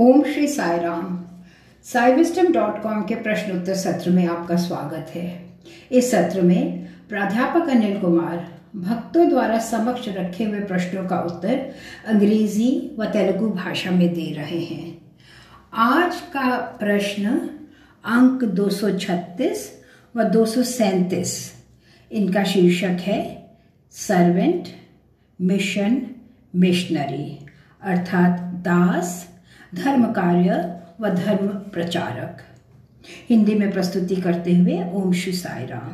ओम श्री साई राम। साइविस्टम dot com के प्रश्न उत्तर सत्र में आपका स्वागत है। इस सत्र में प्राध्यापक अनिल कुमार भक्तों द्वारा समक्ष रखे हुए प्रश्नों का उत्तर अंग्रेज़ी व तेलुगु भाषा में दे रहे हैं। आज का प्रश्न अंक 236 व दो इनका शीर्षक है सर्वेंट मिशन मिशनरी, अर्थात दास धर्म कार्य व धर्म प्रचारक। हिंदी में प्रस्तुति करते हुए ओम श्री साई राम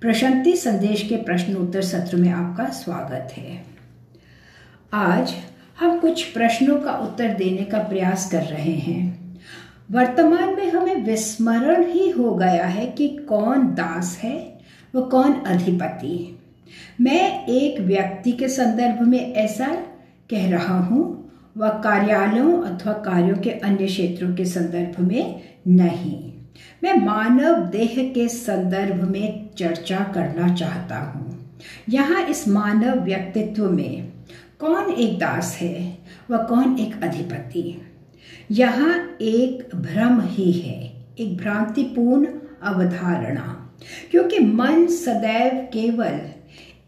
प्रशांति संदेश के प्रश्न उत्तर सत्र में आपका स्वागत है। आज हम कुछ प्रश्नों का उत्तर देने का प्रयास कर रहे हैं। वर्तमान में हमें विस्मरण ही हो गया है कि कौन दास है व कौन अधिपति। मैं एक व्यक्ति के संदर्भ में ऐसा कह रहा हूँ व कार्यालयों अथवा कार्यों के अन्य क्षेत्रों के संदर्भ में नहीं। मैं मानव देह के संदर्भ में चर्चा करना चाहता हूँ। यहाँ इस मानव व्यक्तित्व में कौन एक दास है व कौन एक अधिपति? यहाँ एक भ्रम ही है, एक भ्रांतिपूर्ण अवधारणा। क्योंकि मन सदैव केवल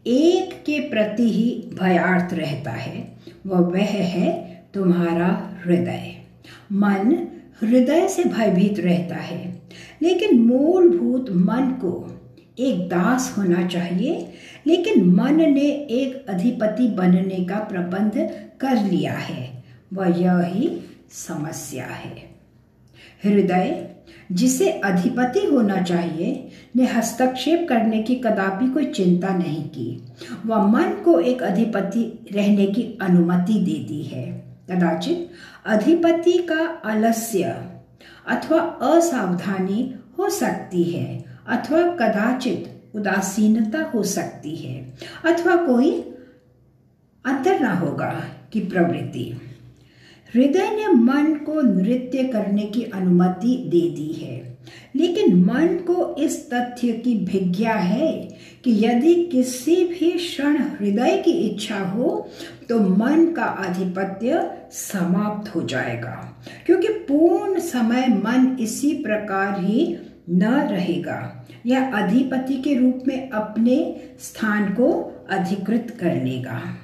एक के प्रति ही भयार्थ रहता है, वह वह है तुम्हारा हृदय। मन हृदय से भयभीत रहता है, लेकिन मूलभूत मन को एक दास होना चाहिए, लेकिन मन ने एक अधिपति बनने का प्रबंध कर लिया है। वह यह समस्या है। हृदय, जिसे अधिपति होना चाहिए, ने हस्तक्षेप करने की कदापि कोई चिंता नहीं की। वह मन को एक अधिपति रहने की अनुमति दे दी है। कदाचित अधिपति का आलस्य अथवा असावधानी हो सकती है, अथवा कदाचित उदासीनता हो सकती है, अथवा कोई अंतर ना होगा की प्रवृत्ति। हृदय ने मन को नृत्य करने की अनुमति दे दी है, लेकिन मन को इस तथ्य की भिज्ञा है कि यदि किसी भी क्षण हृदय की इच्छा हो तो मन का आधिपत्य समाप्त हो जाएगा। क्योंकि पूर्ण समय मन इसी प्रकार ही न रहेगा। यह अधिपति के रूप में अपने स्थान को अधिकृत कर लेगा।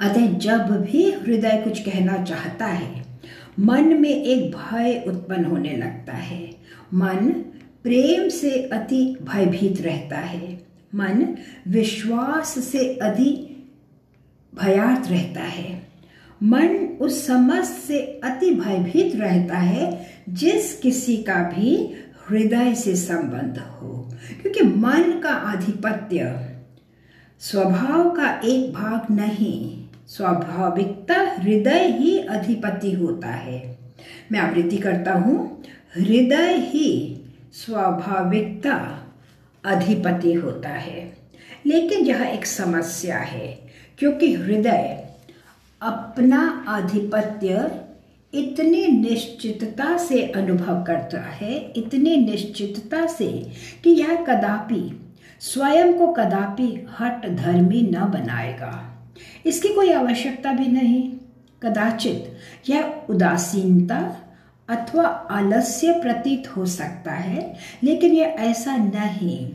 अतः जब भी हृदय कुछ कहना चाहता है, मन में एक भय उत्पन्न होने लगता है। मन प्रेम से अति भयभीत रहता है। मन विश्वास से अति भयार्थ रहता है। मन उस समझ से अति भयभीत रहता है, जिस किसी का भी हृदय से संबंध हो। क्योंकि मन का आधिपत्य स्वभाव का एक भाग नहीं, स्वाभाविकता हृदय ही अधिपति होता है। मैं आवृत्ति करता हूँ, हृदय ही स्वाभाविकता अधिपति होता है। लेकिन यह एक समस्या है। क्योंकि हृदय अपना आधिपत्य इतनी निश्चितता से अनुभव करता है, इतनी निश्चितता से कि यह कदापि, स्वयं को कदापि हट धर्मी न बनाएगा। इसकी कोई आवश्यकता भी नहीं। कदाचित यह उदासीनता अथवा आलस्य प्रतीत हो सकता है, लेकिन यह ऐसा नहीं।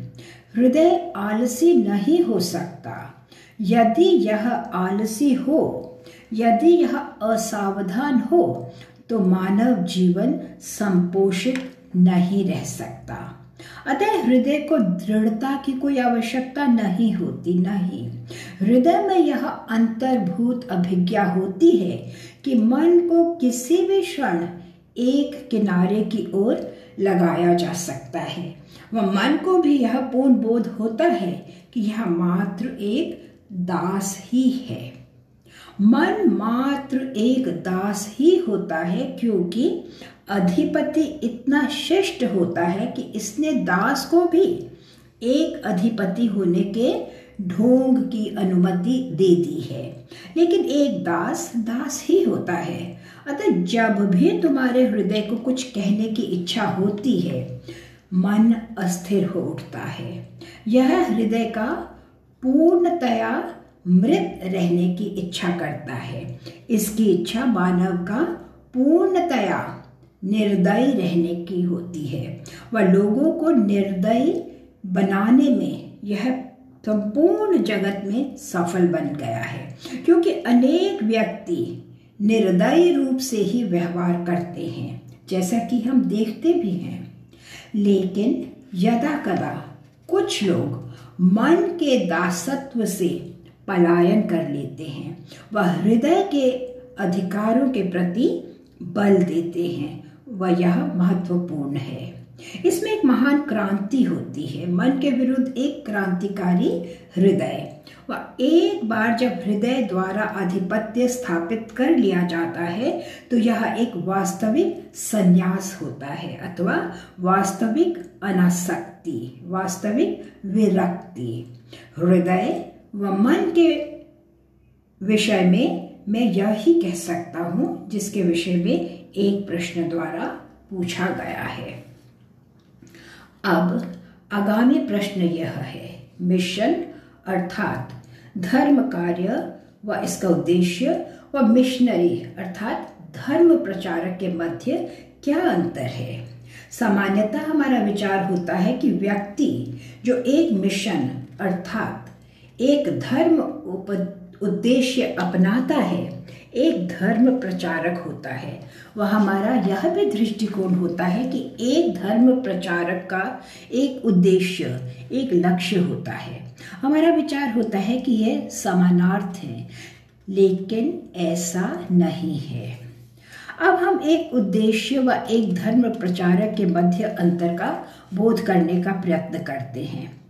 हृदय आलसी नहीं हो सकता। यदि यह आलसी हो, यदि यह असावधान हो तो मानव जीवन संपोषित नहीं रह सकता। अतः हृदय को दृढ़ता की कोई आवश्यकता नहीं होती, नहीं। हृदय में यह अंतर्भूत अभिज्ञा होती है कि मन को किसी भी क्षण एक किनारे की ओर लगाया जा सकता है। वह मन को भी यह पूर्ण बोध होता है कि यह मात्र एक दास ही है। मन मात्र एक दास ही होता है क्योंकि अधिपति इतना श्रेष्ठ होता है कि इसने दास को भी एक अधिपति होने के ढोंग की अनुमति दे दी है। लेकिन एक दास दास ही होता है। अतः जब भी तुम्हारे हृदय को कुछ कहने की इच्छा होती है, मन अस्थिर हो उठता है। यह हृदय का पूर्णतया मृत रहने की इच्छा करता है। इसकी इच्छा मानव का पूर्णतया निर्दयी रहने की होती है। वह लोगों को निर्दयी बनाने में यह संपूर्ण जगत में सफल बन गया है, क्योंकि अनेक व्यक्ति निर्दयी रूप से ही व्यवहार करते हैं, जैसा कि हम देखते भी हैं। लेकिन यदा कदा कुछ लोग मन के दासत्व से पलायन कर लेते हैं, वह हृदय के अधिकारों के प्रति बल देते हैं, वह यह महत्वपूर्ण है। इसमें एक महान क्रांति होती है। मन के विरुद्ध एक क्रांतिकारी हृदय। वह एक बार जब हृदय द्वारा आधिपत्य स्थापित कर लिया जाता है तो यह एक वास्तविक संन्यास होता है अथवा वास्तविक अनासक्ति, वास्तविक विरक्ति। हृदय व मन के विषय में मैं यही कह सकता हूँ, जिसके विषय में एक प्रश्न द्वारा पूछा गया है। अब आगामी प्रश्न यह है मिशन अर्थात धर्म कार्य व इसका उद्देश्य व मिशनरी अर्थात धर्म प्रचारक के मध्य क्या अंतर है? सामान्यतः हमारा विचार होता है कि व्यक्ति जो एक मिशन अर्थात एक धर्म उद्देश्य अपनाता है एक धर्म प्रचारक होता है। वह हमारा यह भी दृष्टिकोण होता है कि एक धर्म प्रचारक का एक उद्देश्य, एक लक्ष्य होता है। हमारा विचार होता है कि यह समानार्थ है, लेकिन ऐसा नहीं है। अब हम एक उद्देश्य व एक धर्म प्रचारक के मध्य अंतर का बोध करने का प्रयत्न करते हैं।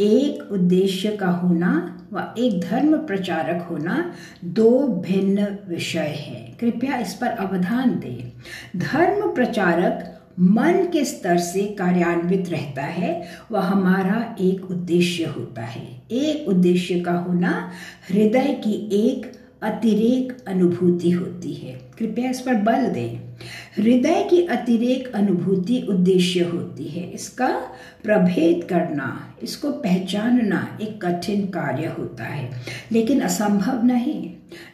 एक उद्देश्य का होना व एक धर्म प्रचारक होना दो भिन्न विषय है। कृपया इस पर अवधान दें। धर्म प्रचारक मन के स्तर से कार्यान्वित रहता है, वह हमारा एक उद्देश्य होता है। एक उद्देश्य का होना हृदय की एक अतिरेक अनुभूति होती है। कृपया इस पर बल दें। हृदय की अतिरेक अनुभूति उद्देश्य होती है। इसका प्रभेद करना, इसको पहचानना एक कठिन कार्य होता है, लेकिन असंभव नहीं।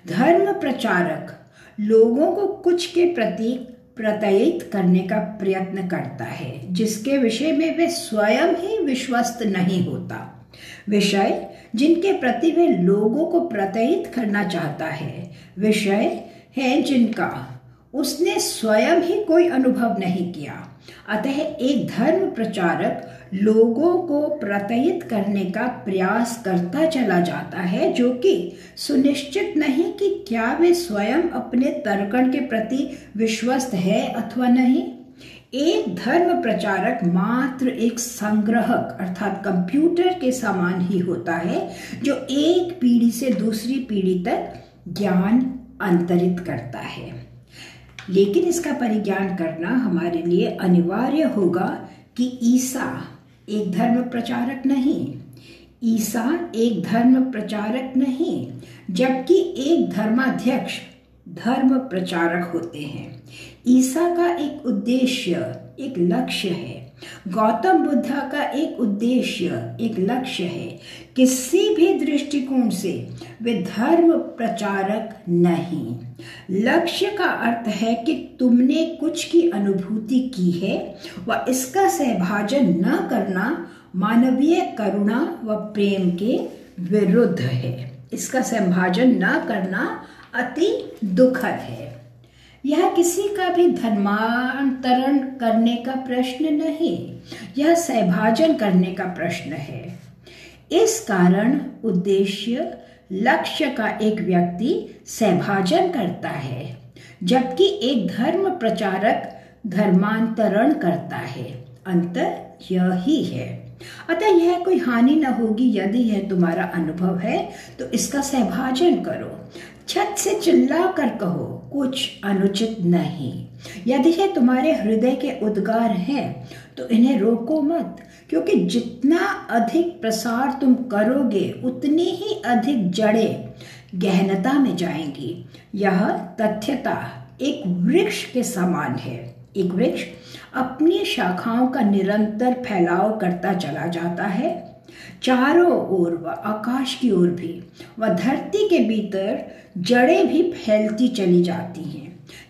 धर्म प्रचारक लोगों को कुछ के प्रति प्रत्ययित करने का प्रयत्न करता है, जिसके विषय में वे स्वयं ही विश्वस्त नहीं होता। विषय जिनके प्रति वे लोगों को प्रत्ययित करना चाहता है, विषय है जिनका उसने स्वयं ही कोई अनुभव नहीं किया। अतः एक धर्म प्रचारक लोगों को प्रत्ययित करने का प्रयास करता चला जाता है, जो कि सुनिश्चित नहीं कि क्या वे स्वयं अपने तर्कण के प्रति विश्वस्त है अथवा नहीं। एक धर्म प्रचारक मात्र एक संग्रहक, अर्थात कंप्यूटर के समान ही होता है, जो एक पीढ़ी से दूसरी पीढ़ी तक ज्ञान अंतरित करता है। लेकिन इसका परिज्ञान करना हमारे लिए अनिवार्य होगा कि ईसा एक धर्म प्रचारक नहीं। ईसा एक धर्म प्रचारक नहीं, जबकि एक धर्माध्यक्ष धर्म प्रचारक होते हैं। ईसा का एक उद्देश्य, एक लक्ष्य है। गौतम बुद्धा का एक उद्देश्य, एक लक्ष्य है किसी भी दृष्टिकोण से वे धर्म प्रचारक नहीं। लक्ष्य का अर्थ है कि तुमने कुछ की अनुभूति की है व इसका सहभाजन न करना मानवीय करुणा व प्रेम के विरुद्ध है। इसका सहभाजन न करना अति दुखद है। यह किसी का भी धर्मांतरण करने का प्रश्न नहीं, यह सहभाजन करने का प्रश्न है। इस कारण उद्देश्य, लक्ष्य का एक व्यक्ति सहभाजन करता है, जबकि एक धर्म प्रचारक धर्मांतरण करता है। अंतर यह ही अतः यह कोई हानि न होगी, यदि यह तुम्हारा अनुभव है तो इसका सहभाजन करो। छत से चिल्ला कर कहो कुछ अनुचित नहीं। यदि है तुम्हारे हृदय के उद्गार हैं तो इन्हें रोको मत, क्योंकि जितना अधिक प्रसार तुम करोगे, उतनी ही अधिक जड़े गहनता में जाएँगी। यह तथ्यता एक वृक्ष के समान है। एक वृक्ष अपनी शाखाओं का निरंतर फैलाव करता चला जाता है। चारों ओर व आकाश की ओर भी व धरती के भीतर जड़ें भी फैलती चली जाती हैं।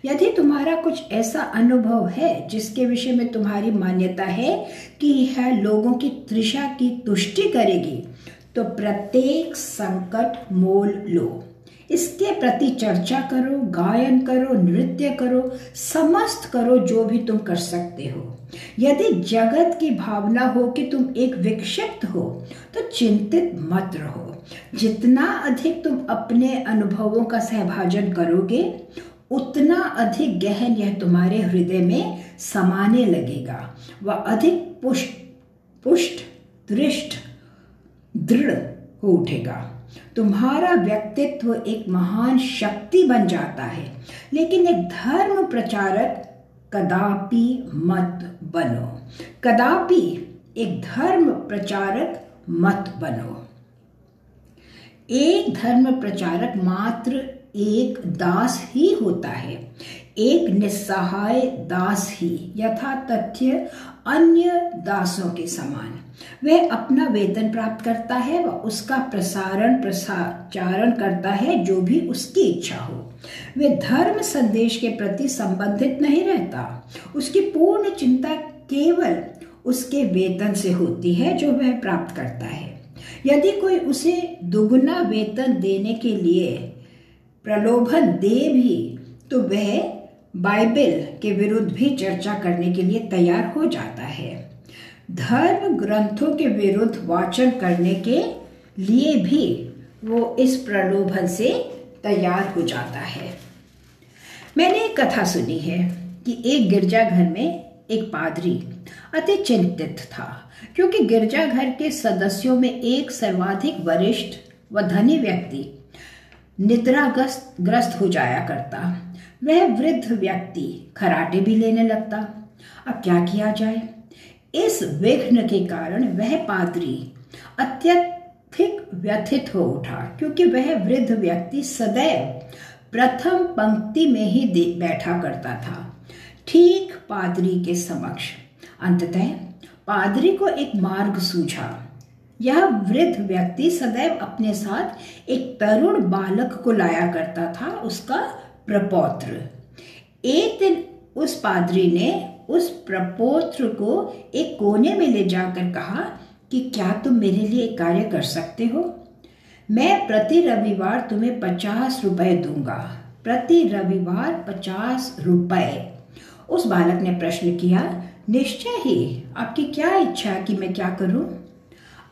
यदि तुम्हारा कुछ ऐसा अनुभव है जिसके विषय में तुम्हारी मान्यता है कि यह लोगों की तृषा की तुष्टि करेगी तो प्रत्येक संकट मोल लो। इसके प्रति चर्चा करो, गायन करो, नृत्य करो, समस्त करो जो भी तुम कर सकते हो। यदि जगत की भावना हो कि तुम एक विक्षिप्त हो तो चिंतित मत रहो। जितना अधिक तुम अपने अनुभवों का सहभाजन करोगे, उतना अधिक गहन यह तुम्हारे हृदय में समाने लगेगा। वह अधिक पुष्ट पुष्ट, दृष्ट, दृढ़ हो उठेगा। तुम्हारा व्यक्तित्व एक महान शक्ति बन जाता है, लेकिन एक धर्म प्रचारक कदापि मत बनो। कदापि एक धर्म प्रचारक मत बनो। एक धर्म प्रचारक मात्र एक दास ही होता है। एक निस्सहाय दास ही, यथा तथ्य अन्य दासों के समान। वह अपना वेतन प्राप्त करता है व उसका प्रसारण प्रसारण करता है जो भी उसकी इच्छा हो। वे धर्म संदेश के प्रति संबंधित नहीं रहता। उसकी पूर्ण चिंता केवल उसके वेतन से होती है जो वह प्राप्त करता है। यदि कोई उसे दुगुना वेतन देने के लिए प्रलोभन दे भी तो वह बाइबल के विरुद्ध भी चर्चा करने के लिए तैयार हो जाता है। धर्म ग्रंथों के विरुद्ध वाचन करने के लिए भी वो इस प्रलोभन से तैयार हो जाता है। मैंने एक कथा सुनी है कि एक गिरजाघर में एक पादरी अति चिंतित था, क्योंकि गिरजाघर के सदस्यों में एक सर्वाधिक वरिष्ठ व धनी व्यक्ति निद्राग्रस्त ग्रस्त हो जाया करता। वह वृद्ध व्यक्ति खराटे भी लेने लगता। अब क्या किया जाए? इस विघ्न के कारण वह पादरी अत्यधिक व्यथित हो उठा, क्योंकि वह वृद्ध व्यक्ति सदैव प्रथम पंक्ति में ही बैठा करता था। ठीक पादरी के समक्ष। अंततः पादरी को एक मार्ग सूझा। यह वृद्ध व्यक्ति सदैव अपने साथ एक तरुण बालक को लाया करता था, उसका प्रपौत्र। एक दिन उस पादरी ने उस प्रपौत्र को एक कोने में ले जाकर कहा कि क्या तुम मेरे लिए कार्य कर सकते हो? मैं प्रति रविवार तुम्हें पचास रुपए दूँगा। प्रति रविवार पचास रुपए। उस बालक ने प्रश्न किया, निश्चय ही, आपकी क्या इच्छा कि मैं क्या करूँ?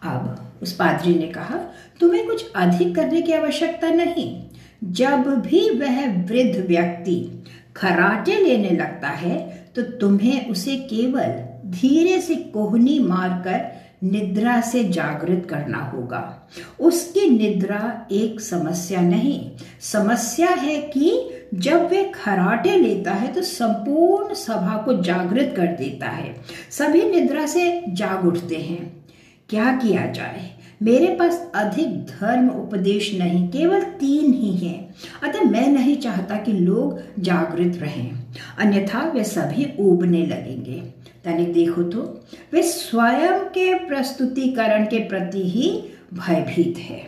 अब उस पादरी ने कहा, तुम्हें कुछ अधिक करने की आवश्यकता नहीं। जब भी वह वृद्ध व्यक्ति खराटे लेने लगता है तो तुम्हें उसे केवल धीरे से कोहनी मारकर निद्रा से जागृत करना होगा। उसकी निद्रा एक समस्या नहीं। समस्या है कि जब वे खराटे लेता है तो संपूर्ण सभा को जागृत कर देता है। सभी निद्रा से जाग उठते हैं। क्या किया जाए? मेरे पास अधिक धर्म उपदेश नहीं, केवल तीन ही हैं। अतः मैं नहीं चाहता कि लोग जागृत रहें। अन्यथा वे सभी उबने लगेंगे। तनिक देखो तो वे स्वयं के प्रस्तुतिकरण के प्रति ही भयभीत है।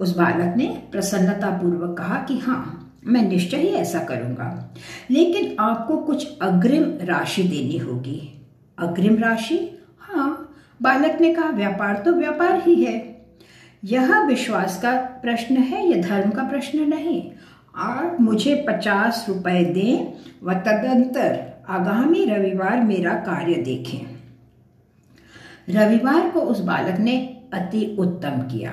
उस बालक ने प्रसन्नता पूर्वक कहा कि हाँ मैं निश्चय ही ऐसा करूँगा। लेकिन आपको कुछ अग्रिम राशि देनी होगी। अग्रिम राशि? बालक ने कहा, व्यापार तो व्यापार ही है। यह विश्वास का प्रश्न है यह धर्म का प्रश्न नहीं? आप मुझे पचास रुपए दें व तदंतर आगामी रविवार मेरा कार्य देखें। रविवार को उस बालक ने अति उत्तम किया।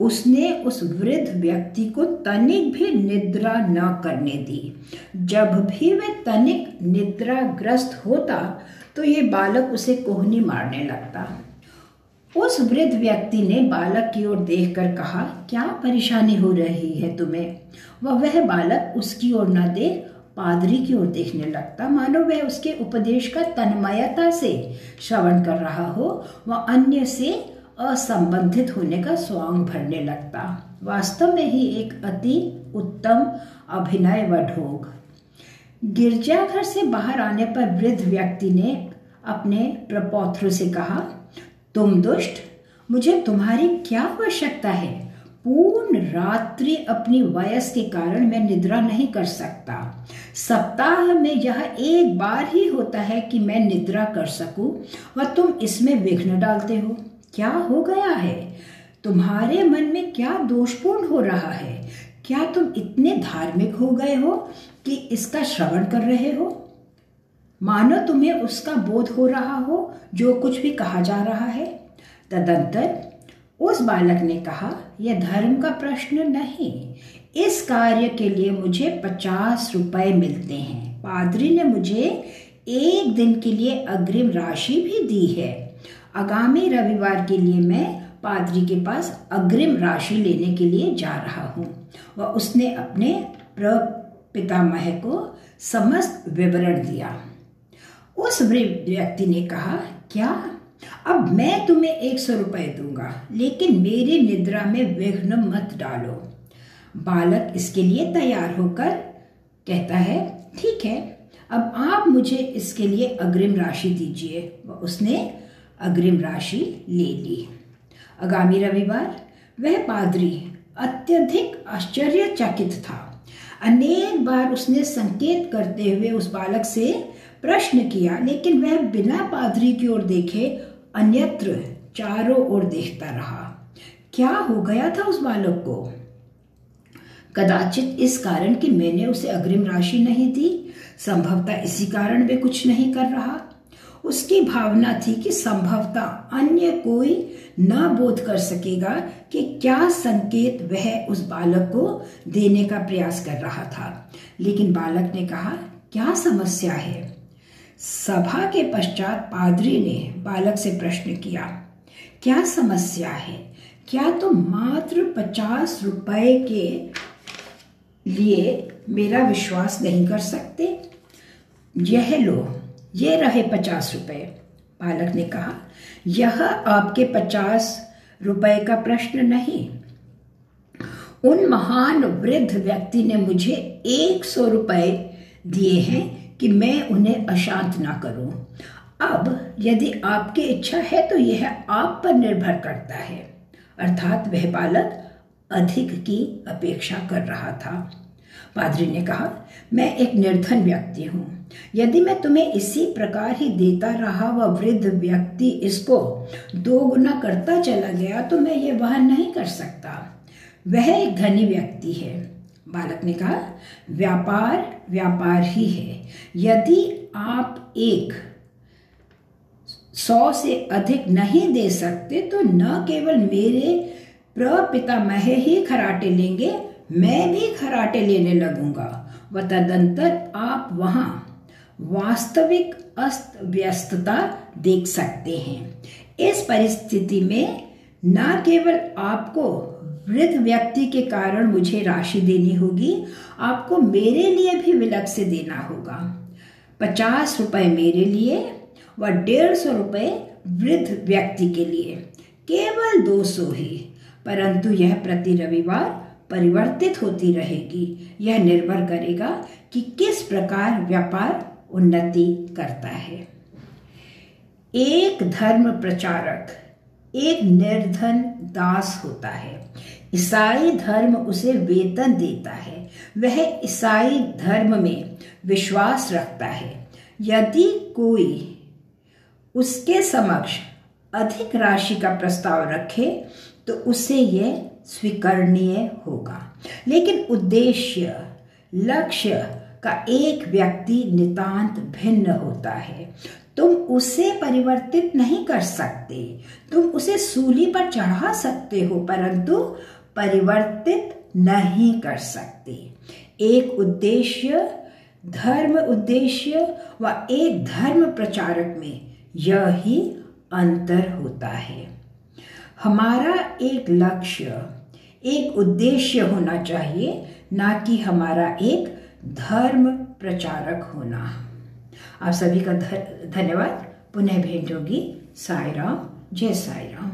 उसने उस वृद्ध व्यक्ति को तनिक भी निद्रा न करने दी। जब भी वह तनिक निद्राग्रस्त होता तो ये बालक उसे कोहनी मारने लगता। उस वृद्ध व्यक्ति ने बालक की ओर देखकर कहा, क्या परेशानी हो रही है तुम्हें? वह वह बालक उसकी ओर न देख, पादरी की ओर देखने लगता। मानो वह उसके उपदेश का तन्मयता से श्रवण कर रहा हो, वह अन्य से असंबंधित होने का स्वांग भरने लगता। वास्तव में ही एक अति उत्तम अभिनय व ढोग गिरजाघर से बाहर आने पर वृद्ध व्यक्ति ने अपने प्रपौत्र से कहा, तुम दुष्ट, मुझे तुम्हारी क्या आवश्यकता है? पूर्ण रात्रि अपनी वयस के कारण मैं निद्रा नहीं कर सकता। सप्ताह में यह एक बार ही होता है कि मैं निद्रा कर सकूँ, व तुम इसमें विघ्न डालते हो। क्या हो गया है? तुम्हारे मन में क्या दोषपूर्ण हो रहा है? क्या तुम इतने धार्मिक हो गए हो? कि इसका श्रवण कर रहे हो? मानो तुम्हें उसका बोध हो रहा हो, जो कुछ भी कहा जा रहा है। तदंतर उस बालक ने कहा, यह धर्म का प्रश्न नहीं। इस कार्य के लिए मुझे पचास रुपए मिलते हैं। पादरी ने मुझे एक दिन के लिए अग्रिम राशि भी दी है। आगामी रविवार के लिए मैं पादरी के पास अग्रिम राशि लेने के लिए जा रहा हूँ। वह उसने अपने पितामह को समस्त विवरण दिया। उस व्यक्ति ने कहा, क्या? अब मैं तुम्हें एक सौ रुपए दूँगा, लेकिन मेरी निद्रा में विघ्न मत डालो। बालक इसके लिए तैयार होकर कहता है, ठीक है, अब आप मुझे इसके लिए अग्रिम राशि दीजिए। उसने अग्रिम राशि ले ली। आगामी रविवार, वह पादरी अत्यधिक आश्चर्यचकित था। अनेक बार उसने संकेत करते हुए उस बालक से प्रश्न किया, लेकिन वह बिना पादरी की ओर देखे अन्यत्र चारों ओर देखता रहा। क्या हो गया था उस बालक को? कदाचित इस कारण कि मैंने उसे अग्रिम राशि नहीं दी। संभवतः इसी कारण वे कुछ नहीं कर रहा। उसकी भावना थी कि संभवतः अन्य कोई न बोध कर सकेगा कि क्या संकेत वह उस बालक को देने का प्रयास कर रहा था। लेकिन बालक ने कहा, क्या समस्या है? सभा के पश्चात पादरी ने बालक से प्रश्न किया, क्या समस्या है? क्या तुम तो मात्र पचास रुपए के लिए मेरा विश्वास नहीं कर सकते? यह लो ये रहे पचास रुपए। बालक ने कहा, यह आपके पचास रुपए का प्रश्न नहीं। उन महान वृद्ध व्यक्ति ने मुझे एक सौ रुपए दिए हैं कि मैं उन्हें अशांत ना करूँ। अब यदि आपकी इच्छा है तो यह आप पर निर्भर करता है। अर्थात वह बालक अधिक की अपेक्षा कर रहा था। पादरी ने कहा, मैं एक निर्धन व्यक्ति हूँ। यदि मैं तुम्हें इसी प्रकार ही देता रहा वह वृद्ध व्यक्ति इसको दो गुना करता चला गया तो मैं ये वहन नहीं कर सकता। वह एक धनी व्यक्ति है। बालक ने कहा, व्यापार व्यापार ही है। यदि आप एक सौ से अधिक नहीं दे सकते तो न केवल मेरे प्रपितामह ही खराटे लेंगे, मैं भी खराटे लेने लगूँगा। व तदंतर आप वहाँ वास्तविक अस्त व्यस्तता देख सकते हैं। इस परिस्थिति में न केवल आपको वृद्ध व्यक्ति के कारण मुझे राशि देनी होगी, आपको मेरे लिए भी विलक से देना होगा। पचास रुपए मेरे लिए व डेढ़ सौ रुपये वृद्ध व्यक्ति के लिए। केवल दो सौ ही, परंतु यह प्रति रविवार परिवर्तित होती रहेगी। यह निर्भर करेगा कि किस प्रकार व्यापार उन्नति करता है। एक धर्म प्रचारक, एक निर्धन दास होता है। ईसाई धर्म उसे वेतन देता है। वह ईसाई धर्म में विश्वास रखता है। यदि कोई उसके समक्ष अधिक राशि का प्रस्ताव रखे तो उसे यह स्वीकरणीय होगा। लेकिन उद्देश्य, लक्ष्य का एक व्यक्ति नितांत भिन्न होता है। तुम उसे परिवर्तित नहीं कर सकते। तुम उसे सूली पर चढ़ा सकते हो, परंतु परिवर्तित नहीं कर सकते। एक उद्देश्य, धर्म उद्देश्य व एक धर्म प्रचारक में यह अंतर होता है। हमारा एक लक्ष्य, एक उद्देश्य होना चाहिए, ना कि हमारा एक धर्म प्रचारक होना। आप सभी का धन्यवाद। पुनः भेंट होगी साई राम जय साई राम